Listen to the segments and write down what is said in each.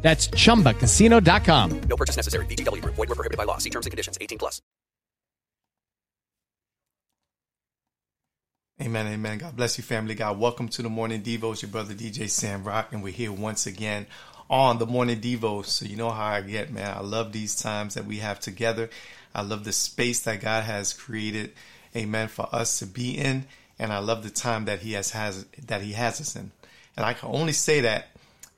That's chumbacasino.com. No purchase necessary. VGW Group. Void were prohibited by law. See terms and conditions. 18 plus. Amen, amen. God bless you, family. God, welcome to the Morning Devo. It's your brother DJ Sam Rock, and we're here once again on the Morning Devo. So you know how I get, man. I love these times that we have together. I love the space that God has created, amen, for us to be in, and I love the time that He has has that He has us in. And I can only say that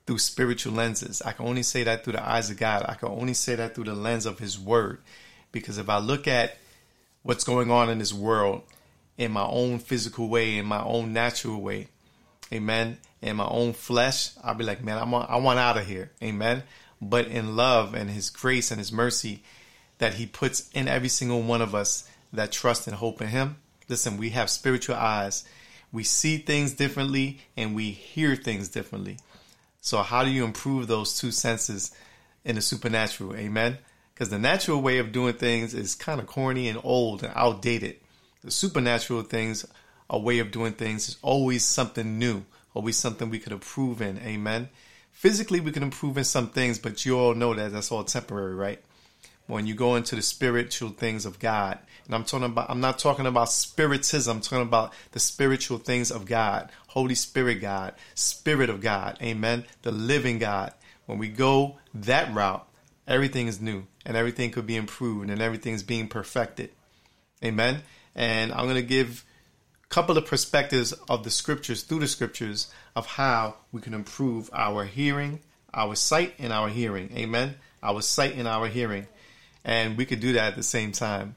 through spiritual lenses. I can only say that through the eyes of God. I can only say that through the lens of His Word. Because if I look at what's going on in this world in my own physical way, in my own natural way, amen, in my own flesh, I'll be like, man, I'm, I want out of here, amen. But in love and His grace and His mercy that He puts in every single one of us that trust and hope in Him, listen, we have spiritual eyes. We see things differently and we hear things differently. So, how do you improve those two senses in the supernatural? Amen. Because the natural way of doing things is kind of corny and old and outdated. The supernatural things, a way of doing things, is always something new, always something we could improve in. Amen. Physically, we can improve in some things, but you all know that that's all temporary, right? When you go into the spiritual things of God, and I'm talking about, I'm not talking about spiritism. I'm talking about the spiritual things of God, Holy Spirit God, Spirit of God, Amen. The living God. When we go that route, everything is new and everything could be improved and everything is being perfected, Amen. And I'm going to give a couple of perspectives of the scriptures through the scriptures of how we can improve our hearing, our sight, and our hearing, Amen. Our sight and our hearing, and we could do that at the same time.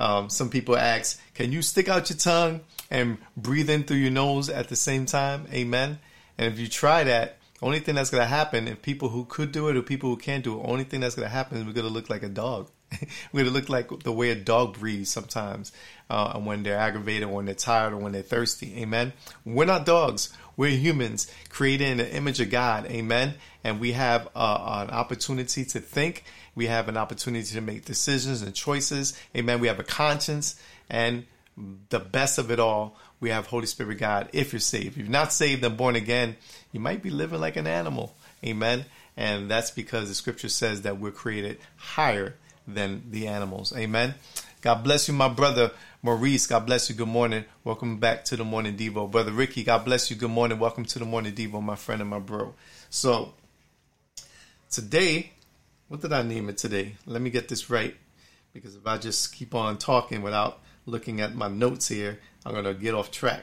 Um, some people ask, can you stick out your tongue and breathe in through your nose at the same time? Amen. And if you try that, only thing that's going to happen, if people who could do it or people who can't do it, only thing that's going to happen is we're going to look like a dog. we're going to look like the way a dog breathes sometimes uh, when they're aggravated, when they're tired, or when they're thirsty. Amen. We're not dogs. We're humans created in the image of God. Amen. And we have uh, an opportunity to think we have an opportunity to make decisions and choices. Amen. We have a conscience. And the best of it all, we have Holy Spirit God if you're saved. If you're not saved and born again, you might be living like an animal. Amen. And that's because the scripture says that we're created higher than the animals. Amen. God bless you, my brother Maurice. God bless you. Good morning. Welcome back to the Morning Devo. Brother Ricky, God bless you. Good morning. Welcome to the Morning Devo, my friend and my bro. So, today what did I name it today? Let me get this right. Because if I just keep on talking without looking at my notes here, I'm gonna get off track.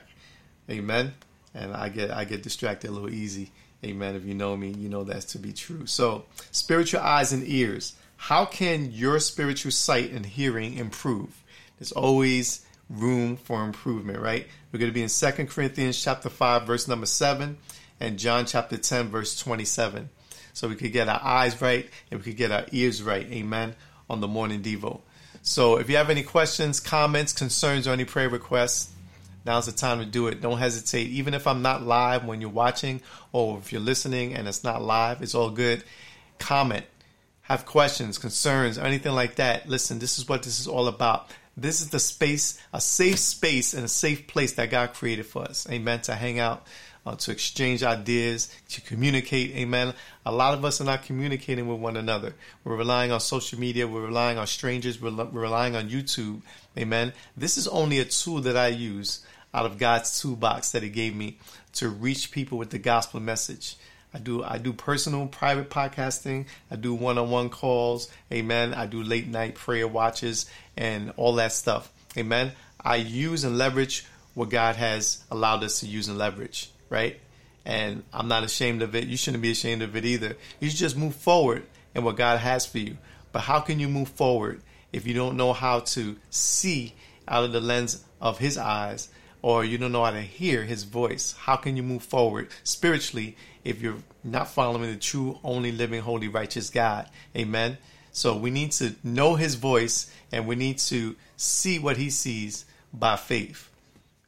Amen. And I get I get distracted a little easy. Amen. If you know me, you know that's to be true. So, spiritual eyes and ears. How can your spiritual sight and hearing improve? There's always room for improvement, right? We're going to be in Second Corinthians chapter 5 verse number 7 and John chapter 10 verse 27 so we could get our eyes right and we could get our ears right. Amen. On the morning Devo. So if you have any questions, comments, concerns, or any prayer requests, now's the time to do it. Don't hesitate. Even if I'm not live when you're watching or if you're listening and it's not live, it's all good. Comment, have questions, concerns, or anything like that. Listen, this is what this is all about. This is the space, a safe space and a safe place that God created for us. Amen. To hang out uh, to exchange ideas, to communicate. Amen. A lot of us are not communicating with one another. We're relying on social media. We're relying on strangers. We're, we're relying on YouTube. Amen. This is only a tool that I use out of God's toolbox that He gave me to reach people with the gospel message. I do I do personal private podcasting. I do one-on-one calls. Amen. I do late night prayer watches and all that stuff. Amen. I use and leverage what God has allowed us to use and leverage right? And I'm not ashamed of it. You shouldn't be ashamed of it either. You should just move forward in what God has for you. But how can you move forward if you don't know how to see out of the lens of His eyes or you don't know how to hear His voice? How can you move forward spiritually if you're not following the true, only living, holy, righteous God? Amen. So we need to know his voice and we need to see what he sees by faith.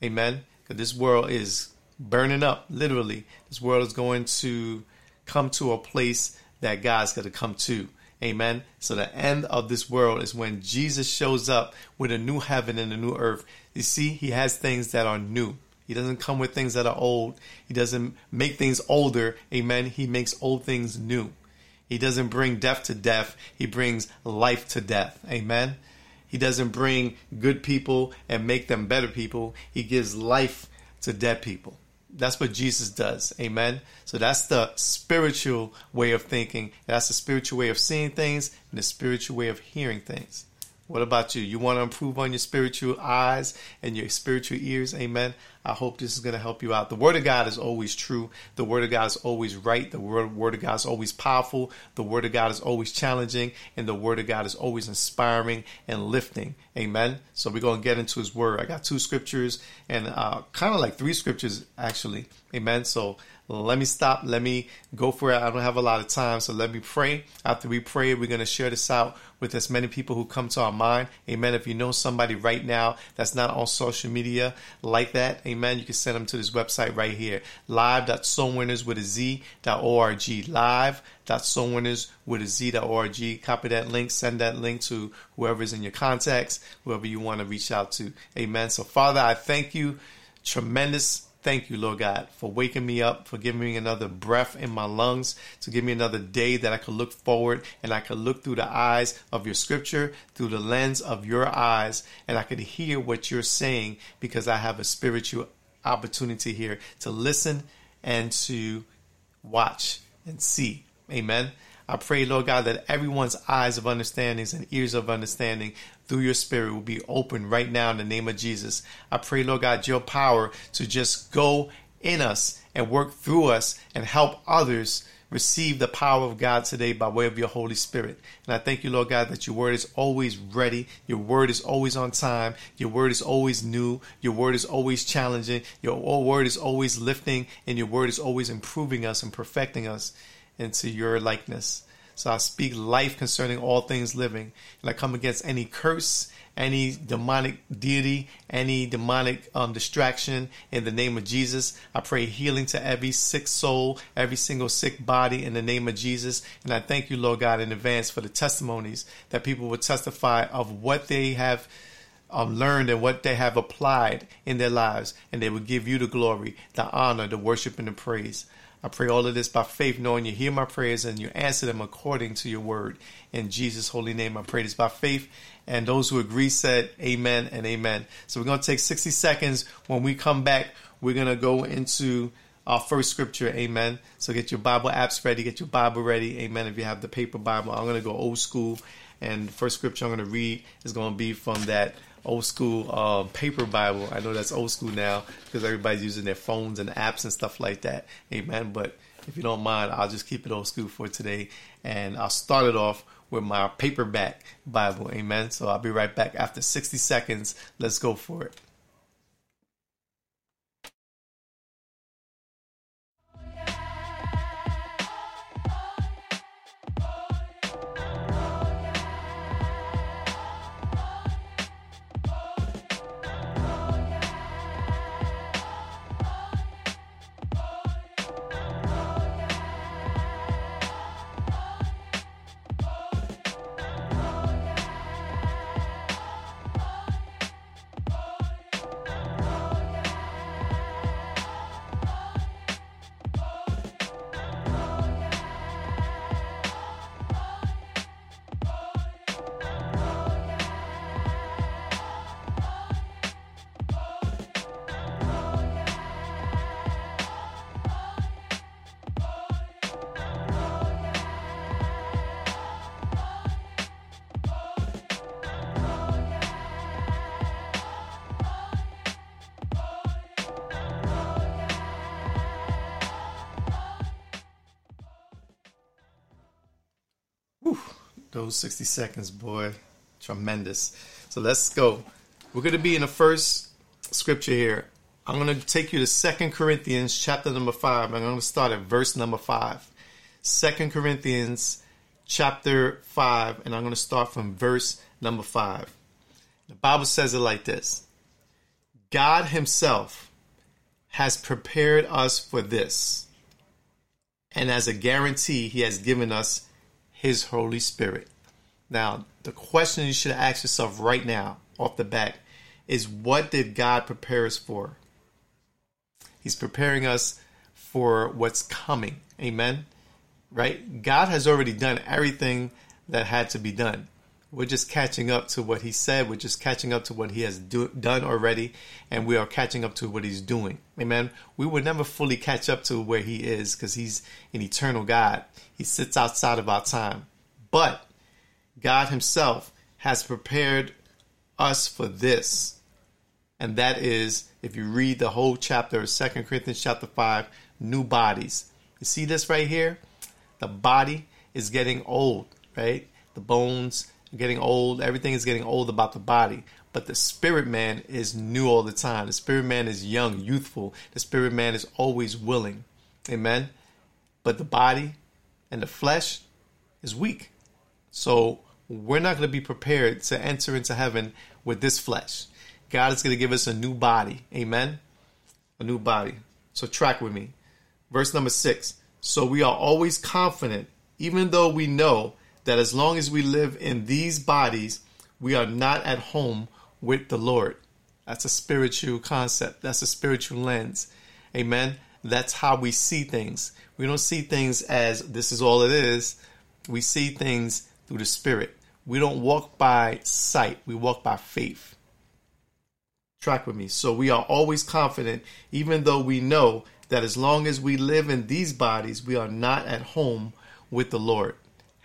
Amen. Because this world is burning up, literally. This world is going to come to a place that God's going to come to. Amen. So the end of this world is when Jesus shows up with a new heaven and a new earth. You see, he has things that are new. He doesn't come with things that are old. He doesn't make things older. Amen. He makes old things new. He doesn't bring death to death. He brings life to death. Amen. He doesn't bring good people and make them better people. He gives life to dead people. That's what Jesus does. Amen. So that's the spiritual way of thinking. That's the spiritual way of seeing things and the spiritual way of hearing things. What about you? You want to improve on your spiritual eyes and your spiritual ears? Amen. I hope this is going to help you out. The Word of God is always true. The Word of God is always right. The Word, Word of God is always powerful. The Word of God is always challenging. And the Word of God is always inspiring and lifting. Amen. So we're going to get into His Word. I got two scriptures and uh, kind of like three scriptures, actually. Amen. So let me stop. Let me go for it. I don't have a lot of time, so let me pray. After we pray, we're going to share this out with as many people who come to our mind. Amen. If you know somebody right now that's not on social media like that, amen, you can send them to this website right here live.soulwinners with a Z.org. Live.soulwinners with a Z.org. Copy that link, send that link to whoever's in your contacts, whoever you want to reach out to. Amen. So, Father, I thank you. Tremendous Thank you, Lord God, for waking me up, for giving me another breath in my lungs, to give me another day that I could look forward and I could look through the eyes of your scripture, through the lens of your eyes, and I could hear what you're saying because I have a spiritual opportunity here to listen and to watch and see. Amen. I pray, Lord God, that everyone's eyes of understanding and ears of understanding through your spirit will be open right now in the name of Jesus. I pray, Lord God, your power to just go in us and work through us and help others receive the power of God today by way of your Holy Spirit. And I thank you, Lord God, that your word is always ready. Your word is always on time. Your word is always new. Your word is always challenging. Your word is always lifting. And your word is always improving us and perfecting us into your likeness. So I speak life concerning all things living. And I come against any curse, any demonic deity, any demonic um, distraction in the name of Jesus. I pray healing to every sick soul, every single sick body in the name of Jesus. And I thank you, Lord God, in advance for the testimonies that people will testify of what they have um, learned and what they have applied in their lives. And they will give you the glory, the honor, the worship, and the praise. I pray all of this by faith, knowing you hear my prayers and you answer them according to your word. In Jesus' holy name, I pray this by faith. And those who agree said amen and amen. So we're going to take 60 seconds. When we come back, we're going to go into our first scripture. Amen. So get your Bible apps ready, get your Bible ready. Amen. If you have the paper Bible, I'm going to go old school. And the first scripture I'm going to read is going to be from that old school uh, paper Bible. I know that's old school now because everybody's using their phones and apps and stuff like that. Amen. But if you don't mind, I'll just keep it old school for today. And I'll start it off with my paperback Bible. Amen. So I'll be right back after 60 seconds. Let's go for it. Those 60 seconds, boy, tremendous. So let's go. We're going to be in the first scripture here. I'm going to take you to Second Corinthians chapter number 5. I'm going to start at verse number 5. Second Corinthians chapter 5, and I'm going to start from verse number 5. The Bible says it like this God Himself has prepared us for this. And as a guarantee, He has given us His Holy Spirit. Now, the question you should ask yourself right now, off the bat, is what did God prepare us for? He's preparing us for what's coming. Amen. Right? God has already done everything that had to be done. We're just catching up to what he said. We're just catching up to what he has do, done already, and we are catching up to what he's doing. Amen. We would never fully catch up to where he is because he's an eternal God. He sits outside of our time. But God himself has prepared us for this. And that is, if you read the whole chapter of 2 Corinthians chapter 5, new bodies. You see this right here? The body is getting old, right? The bones getting old. Everything is getting old about the body. But the spirit man is new all the time. The spirit man is young, youthful. The spirit man is always willing. Amen. But the body and the flesh is weak. So we're not going to be prepared to enter into heaven with this flesh. God is going to give us a new body. Amen. A new body. So track with me. Verse number six. So we are always confident, even though we know that as long as we live in these bodies, we are not at home with the Lord. That's a spiritual concept. That's a spiritual lens. Amen. That's how we see things. We don't see things as this is all it is. We see things through the spirit. We don't walk by sight. We walk by faith. Track with me. So we are always confident, even though we know that as long as we live in these bodies, we are not at home with the Lord.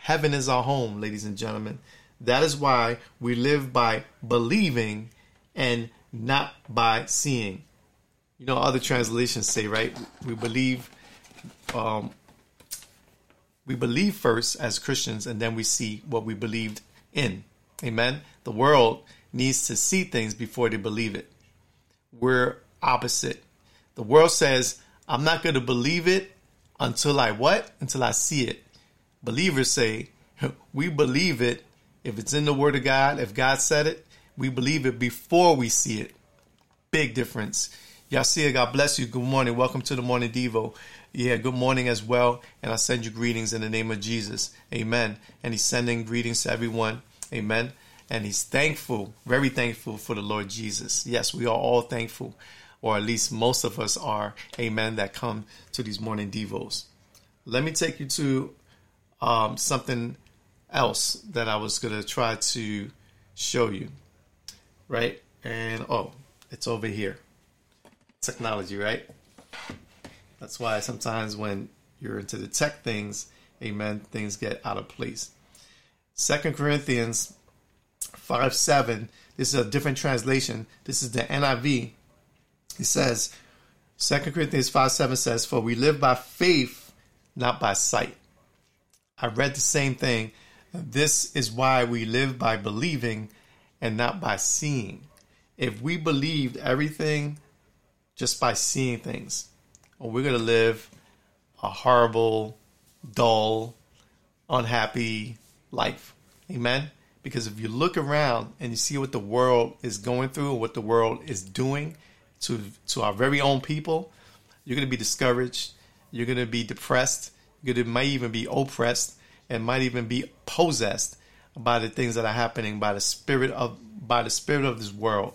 Heaven is our home, ladies and gentlemen. That is why we live by believing and not by seeing. You know, other translations say, right? We believe, um, we believe first as Christians, and then we see what we believed in. Amen. The world needs to see things before they believe it. We're opposite. The world says, I'm not going to believe it until I what? Until I see it believers say, we believe it if it's in the Word of God, if God said it, we believe it before we see it. Big difference. Y'all see it. God bless you. Good morning. Welcome to the Morning Devo. Yeah, good morning as well. And I send you greetings in the name of Jesus. Amen. And He's sending greetings to everyone. Amen. And He's thankful, very thankful for the Lord Jesus. Yes, we are all thankful, or at least most of us are. Amen. That come to these morning Devos. Let me take you to um, something else that I was going to try to show you. Right? And oh, it's over here. Technology, right? That's why sometimes when you're into the tech things, amen, things get out of place. Second Corinthians 5 7. This is a different translation. This is the NIV. It says, 2 Corinthians 5 7 says, For we live by faith, not by sight. I read the same thing. This is why we live by believing and not by seeing. If we believed everything just by seeing things, we're going to live a horrible, dull, unhappy life. Amen? Because if you look around and you see what the world is going through, and what the world is doing to, to our very own people, you're going to be discouraged. You're going to be depressed it might even be oppressed and might even be possessed by the things that are happening by the spirit of by the spirit of this world,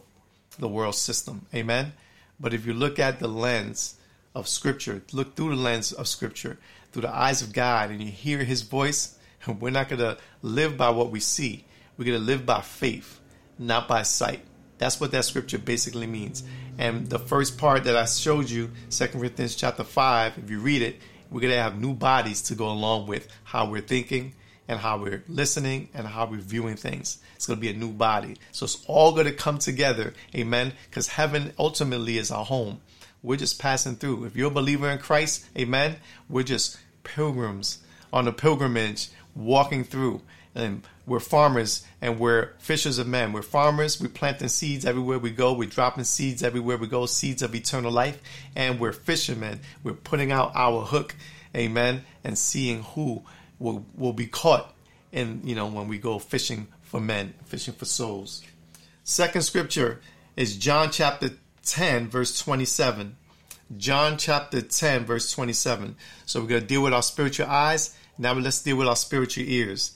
the world system. Amen. But if you look at the lens of Scripture, look through the lens of Scripture, through the eyes of God, and you hear His voice, we're not going to live by what we see. We're going to live by faith, not by sight. That's what that scripture basically means. And the first part that I showed you, 2 Corinthians chapter 5, if you read it, we're going to have new bodies to go along with how we're thinking and how we're listening and how we're viewing things. It's going to be a new body. So it's all going to come together. Amen. Because heaven ultimately is our home. We're just passing through. If you're a believer in Christ, amen, we're just pilgrims on a pilgrimage walking through. And we're farmers and we're fishers of men. We're farmers. We're planting seeds everywhere we go. We're dropping seeds everywhere we go, seeds of eternal life. And we're fishermen. We're putting out our hook, amen, and seeing who will, will be caught in you know when we go fishing for men, fishing for souls. Second scripture is John chapter 10 verse 27. John chapter 10 verse 27. So we're going to deal with our spiritual eyes. Now let's deal with our spiritual ears.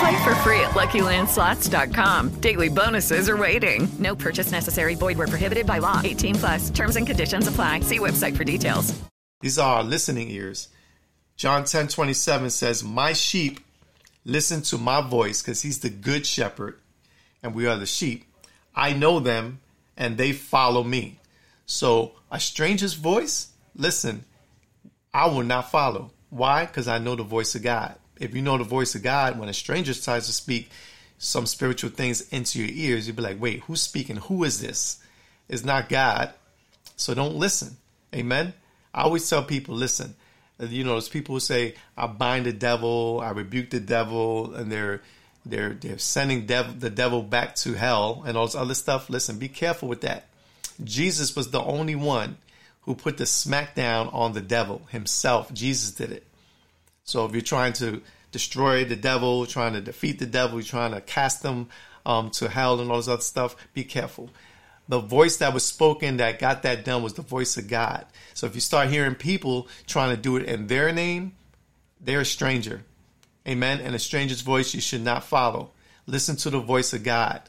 Play for free at LuckyLandSlots.com. Daily bonuses are waiting. No purchase necessary. Void where prohibited by law. 18 plus. Terms and conditions apply. See website for details. These are our listening ears. John 10 27 says, My sheep listen to my voice because he's the good shepherd and we are the sheep. I know them and they follow me. So a stranger's voice, listen, I will not follow. Why? Because I know the voice of God. If you know the voice of God, when a stranger tries to speak some spiritual things into your ears, you'd be like, wait, who's speaking? Who is this? It's not God. So don't listen. Amen. I always tell people, listen, you know, there's people who say, I bind the devil, I rebuke the devil, and they're they're they're sending the devil back to hell and all this other stuff. Listen, be careful with that. Jesus was the only one who put the smackdown on the devil himself. Jesus did it. So if you're trying to destroy the devil, trying to defeat the devil, you're trying to cast them um, to hell and all this other stuff, be careful. The voice that was spoken that got that done was the voice of God. So if you start hearing people trying to do it in their name, they're a stranger. Amen. And a stranger's voice you should not follow. Listen to the voice of God.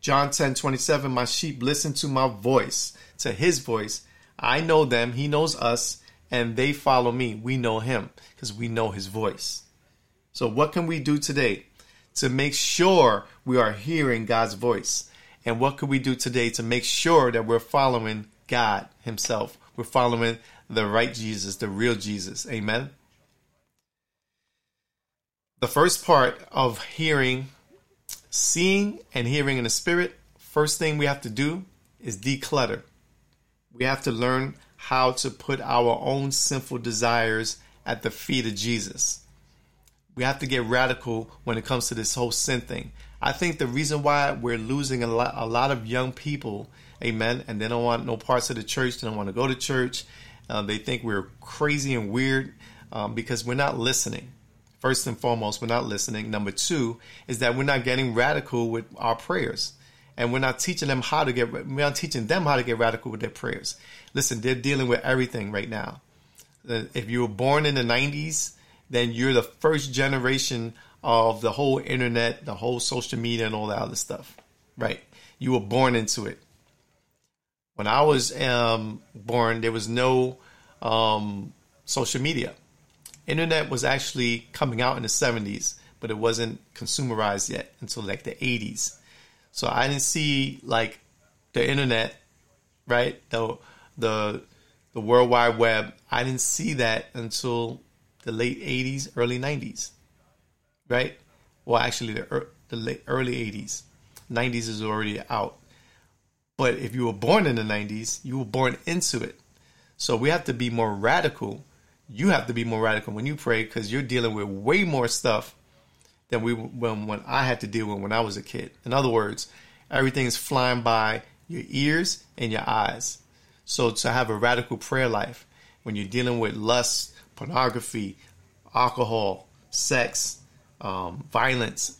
John 10 27, my sheep listen to my voice, to his voice. I know them, he knows us, and they follow me. We know him because we know his voice. So, what can we do today to make sure we are hearing God's voice? And what can we do today to make sure that we're following God himself? We're following the right Jesus, the real Jesus. Amen. The first part of hearing seeing and hearing in the spirit, first thing we have to do is declutter. We have to learn how to put our own sinful desires at the feet of Jesus. We have to get radical when it comes to this whole sin thing. I think the reason why we're losing a lot, a lot of young people, amen, and they don't want no parts of the church, they don't want to go to church, uh, they think we're crazy and weird um, because we're not listening. First and foremost, we're not listening. Number two is that we're not getting radical with our prayers. And we're not teaching them how to get, we're not teaching them how to get radical with their prayers. Listen, they're dealing with everything right now. Uh, if you were born in the 90s, then you're the first generation of the whole internet, the whole social media, and all that other stuff. Right? You were born into it. When I was um, born, there was no um, social media internet was actually coming out in the 70s, but it wasn't consumerized yet until like the 80s. So I didn't see like the internet, right? The the the World Wide Web. I didn't see that until the late 80s, early 90s, right? Well, actually, the the late, early 80s. 90s is already out. But if you were born in the 90s, you were born into it. So we have to be more radical you have to be more radical when you pray because you're dealing with way more stuff than we when when I had to deal with when I was a kid. In other words, everything is flying by your ears and your eyes. So to have a radical prayer life when you're dealing with lust, pornography, alcohol, sex, um, violence,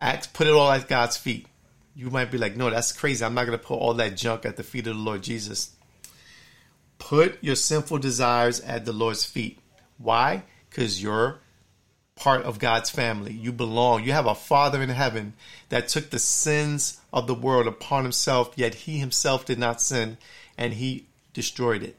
act, put it all at God's feet. You might be like, no, that's crazy. I'm not going to put all that junk at the feet of the Lord Jesus. Put your sinful desires at the Lord's feet. Why? Because you're part of God's family. You belong. You have a Father in heaven that took the sins of the world upon himself, yet he himself did not sin, and he destroyed it,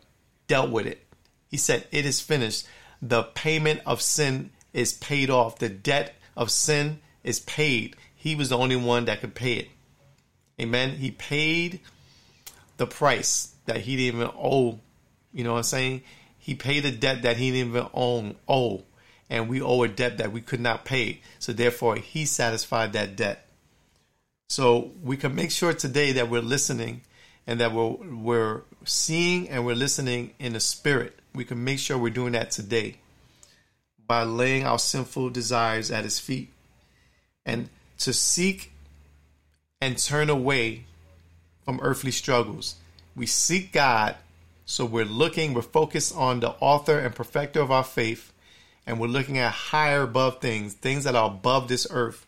dealt with it. He said, It is finished. The payment of sin is paid off. The debt of sin is paid. He was the only one that could pay it. Amen. He paid the price that he didn't even owe you know what I'm saying? He paid a debt that he didn't even own owe. And we owe a debt that we could not pay. So therefore he satisfied that debt. So we can make sure today that we're listening and that we're we're seeing and we're listening in the spirit. We can make sure we're doing that today by laying our sinful desires at his feet and to seek and turn away from earthly struggles. We seek God, so we're looking, we're focused on the author and perfecter of our faith, and we're looking at higher above things, things that are above this earth.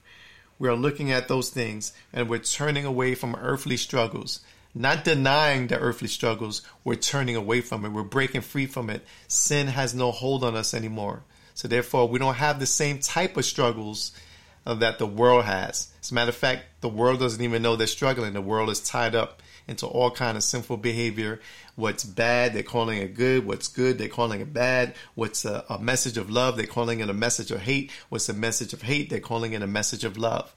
We are looking at those things and we're turning away from earthly struggles. Not denying the earthly struggles, we're turning away from it. We're breaking free from it. Sin has no hold on us anymore. So therefore, we don't have the same type of struggles uh, that the world has. As a matter of fact, the world doesn't even know they're struggling. The world is tied up into all kind of sinful behavior. What's bad, they're calling it good. What's good, they're calling it bad. What's a, a message of love, they're calling it a message of hate. What's a message of hate, they're calling it a message of love.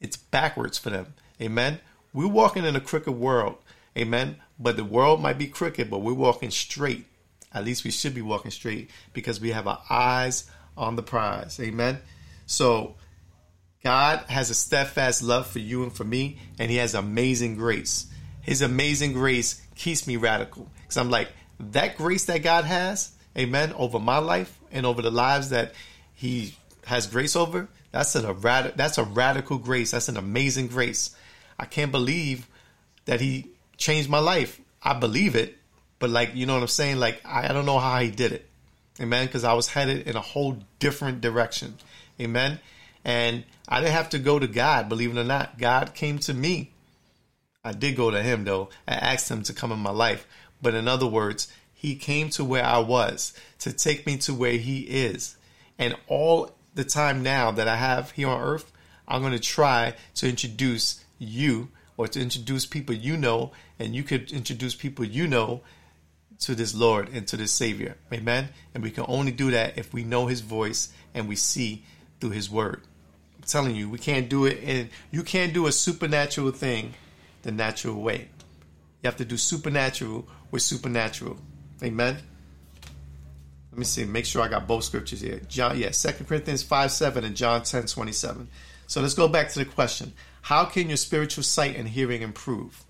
It's backwards for them. Amen. We're walking in a crooked world. Amen. But the world might be crooked, but we're walking straight. At least we should be walking straight because we have our eyes on the prize. Amen. So God has a steadfast love for you and for me, and He has amazing grace. His amazing grace keeps me radical because I'm like, that grace that God has, amen, over my life and over the lives that He has grace over, that's an, a rad- that's a radical grace. That's an amazing grace. I can't believe that He changed my life. I believe it, but like you know what I'm saying. Like I, I don't know how He did it, amen. Because I was headed in a whole different direction, amen. And I didn't have to go to God, believe it or not. God came to me. I did go to him though. I asked him to come in my life. But in other words, he came to where I was to take me to where he is. And all the time now that I have here on earth, I'm going to try to introduce you or to introduce people you know, and you could introduce people you know to this Lord and to this Savior. Amen. And we can only do that if we know his voice and we see through his word I'm telling you, we can't do it, and you can't do a supernatural thing the natural way. You have to do supernatural with supernatural. Amen. Let me see. Make sure I got both scriptures here. John, yeah, Second Corinthians 5 7 and John 10 27. So let's go back to the question. How can your spiritual sight and hearing improve?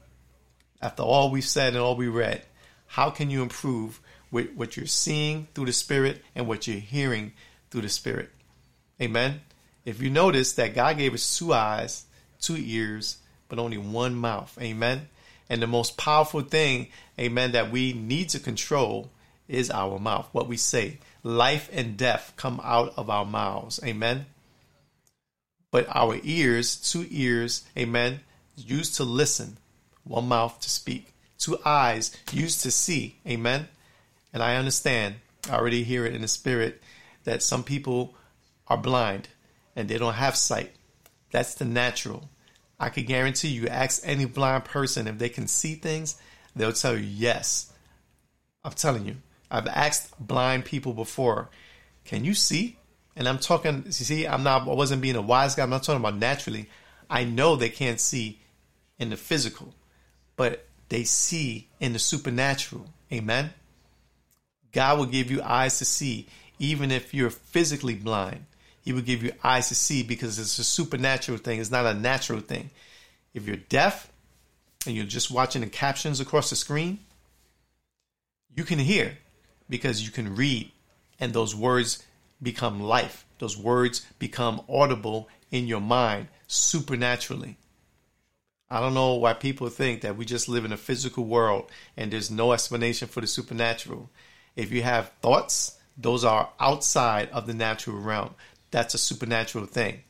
After all we've said and all we read, how can you improve with what you're seeing through the Spirit and what you're hearing through the Spirit? Amen. If you notice that God gave us two eyes, two ears, but only one mouth. Amen. And the most powerful thing, amen, that we need to control is our mouth, what we say. Life and death come out of our mouths. Amen. But our ears, two ears, amen, used to listen, one mouth to speak, two eyes used to see. Amen. And I understand, I already hear it in the spirit that some people are blind and they don't have sight. That's the natural. I can guarantee you, ask any blind person if they can see things, they'll tell you yes. I'm telling you. I've asked blind people before, can you see? And I'm talking, see, I'm not, I wasn't being a wise guy. I'm not talking about naturally. I know they can't see in the physical, but they see in the supernatural. Amen. God will give you eyes to see, even if you're physically blind. He will give you eyes to see because it's a supernatural thing. It's not a natural thing. If you're deaf and you're just watching the captions across the screen, you can hear because you can read and those words become life. Those words become audible in your mind supernaturally. I don't know why people think that we just live in a physical world and there's no explanation for the supernatural. If you have thoughts, those are outside of the natural realm that's a supernatural thing.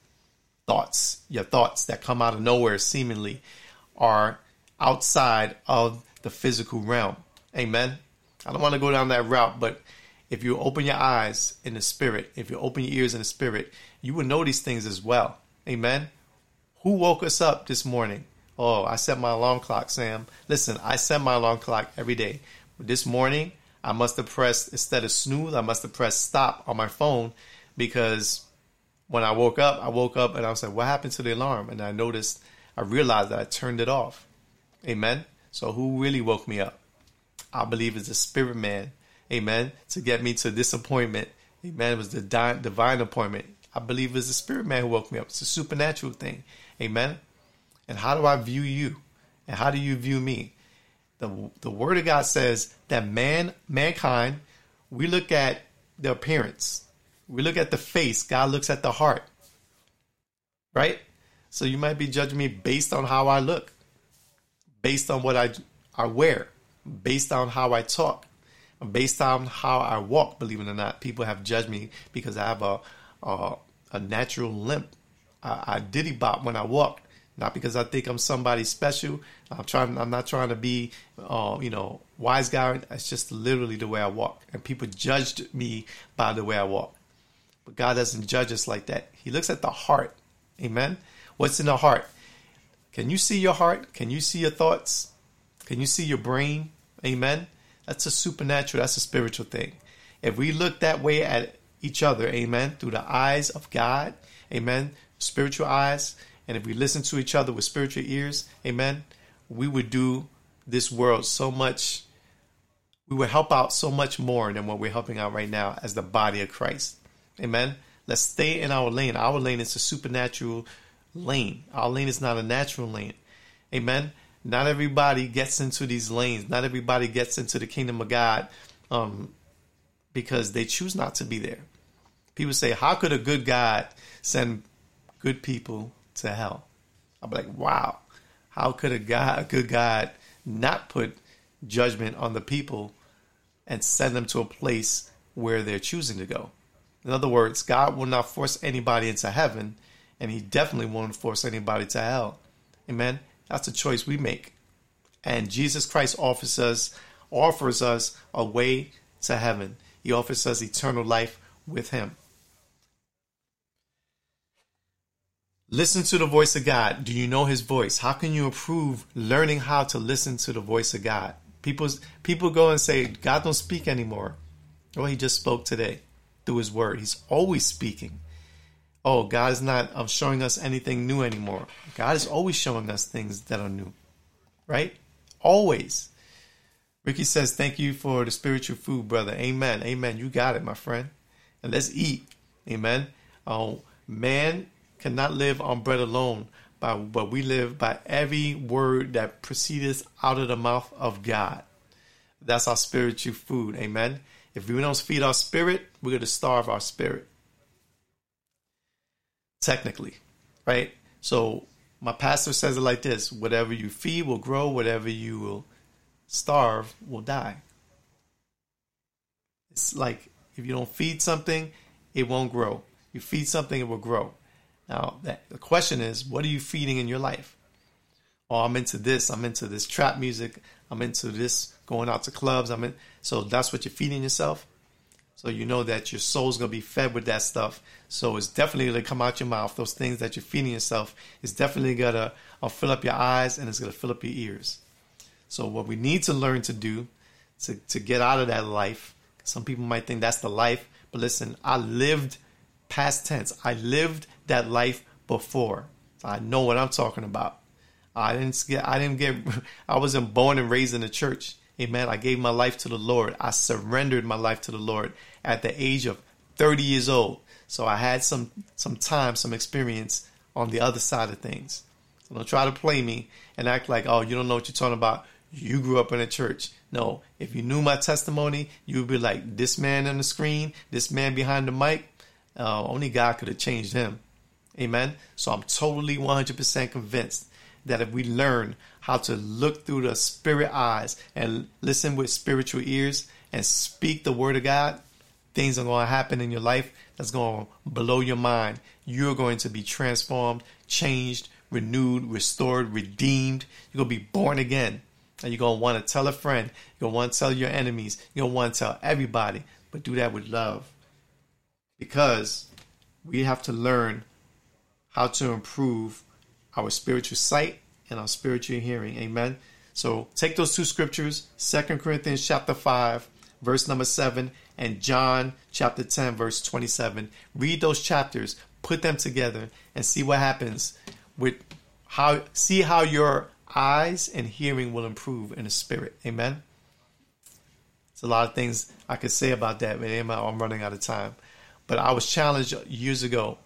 Thoughts, your thoughts that come out of nowhere seemingly are outside of the physical realm. Amen. I don't want to go down that route, but if you open your eyes in the spirit, if you open your ears in the spirit, you will know these things as well. Amen. Who woke us up this morning? Oh, I set my alarm clock, Sam. Listen, I set my alarm clock every day. This morning, I must have pressed, instead of snooze, I must have pressed stop on my phone because when I woke up, I woke up and I was like, what happened to the alarm? And I noticed, I realized that I turned it off. Amen. So who really woke me up? I believe it's the spirit man. Amen. To get me to this appointment. Amen. It was the divine appointment. I believe it's the spirit man who woke me up. It's a supernatural thing. Amen. And how do I view you? And how do you view me? The the word of God says that man mankind we look at the appearance. We look at the face. God looks at the heart. Right? So you might be judging me based on how I look, based on what I I wear, based on how I talk, based on how I walk. Believe it or not, people have judged me because I have a a, a natural limp. I, I diddy bop when I walk, not because I think I'm somebody special. I'm trying. I'm not trying to be, uh, you know, wise guy. It's just literally the way I walk, and people judged me by the way I walk. But God doesn't judge us like that. He looks at the heart. Amen. What's in the heart? Can you see your heart? Can you see your thoughts? Can you see your brain? Amen. That's a supernatural, that's a spiritual thing. If we look that way at each other, amen, through the eyes of God, amen, spiritual eyes, and if we listen to each other with spiritual ears, amen, we would do this world so much, we would help out so much more than what we're helping out right now as the body of Christ. Amen. Let's stay in our lane. Our lane is a supernatural lane. Our lane is not a natural lane. Amen. Not everybody gets into these lanes. Not everybody gets into the kingdom of God um, because they choose not to be there. People say, How could a good God send good people to hell? I'm like, Wow. How could a God, a good God not put judgment on the people and send them to a place where they're choosing to go? In other words, God will not force anybody into heaven, and He definitely won't force anybody to hell. Amen. That's a choice we make. And Jesus Christ offers us offers us a way to heaven. He offers us eternal life with him. Listen to the voice of God. Do you know his voice? How can you improve learning how to listen to the voice of God? People people go and say God don't speak anymore. Well, he just spoke today through his word. He's always speaking. Oh, God is not um, showing us anything new anymore. God is always showing us things that are new, right? Always. Ricky says, Thank you for the spiritual food, brother. Amen. Amen. You got it, my friend. And let's eat. Amen. Oh, man cannot live on bread alone, but, but we live by every word that proceeds out of the mouth of God. That's our spiritual food. Amen. If we don't feed our spirit, we're going to starve our spirit. Technically, right? So my pastor says it like this whatever you feed will grow, whatever you will starve will die. It's like if you don't feed something, it won't grow. You feed something, it will grow. Now, that, the question is, what are you feeding in your life? Oh, I'm into this. I'm into this trap music. I'm into this going out to clubs. I'm in. So that's what you're feeding yourself. So you know that your soul's gonna be fed with that stuff. So it's definitely gonna come out your mouth. Those things that you're feeding yourself is definitely gonna uh, fill up your eyes and it's gonna fill up your ears. So what we need to learn to do to, to get out of that life. Some people might think that's the life, but listen, I lived past tense. I lived that life before. So I know what I'm talking about. I didn't get I didn't get I wasn't born and raised in the church. Amen. I gave my life to the Lord. I surrendered my life to the Lord at the age of 30 years old. So I had some some time, some experience on the other side of things. So don't try to play me and act like, oh, you don't know what you're talking about. You grew up in a church. No, if you knew my testimony, you would be like, this man on the screen, this man behind the mic, uh, only God could have changed him. Amen. So I'm totally 100% convinced that if we learn how to look through the spirit eyes and listen with spiritual ears and speak the word of God, things are going to happen in your life that's going to blow your mind. You're going to be transformed, changed, renewed, restored, redeemed. You're going to be born again. And you're going to want to tell a friend. You're going to want to tell your enemies. You're going to want to tell everybody. But do that with love. Because we have to learn how to improve our spiritual sight and our spiritual hearing. Amen. So take those two scriptures, Second Corinthians chapter 5, verse number 7, and John chapter 10, verse 27. Read those chapters, put them together, and see what happens with how see how your eyes and hearing will improve in the spirit. Amen. There's a lot of things I could say about that, but I'm running out of time. But I was challenged years ago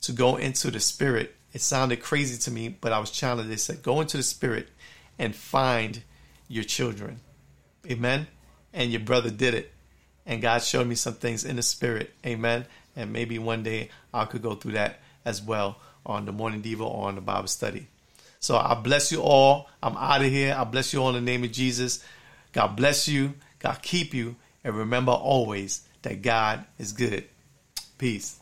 to go into the spirit it sounded crazy to me, but I was challenged. They said, go into the spirit and find your children. Amen. And your brother did it. And God showed me some things in the spirit. Amen. And maybe one day I could go through that as well on the morning devo or on the Bible study. So I bless you all. I'm out of here. I bless you all in the name of Jesus. God bless you. God keep you. And remember always that God is good. Peace.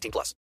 18 plus.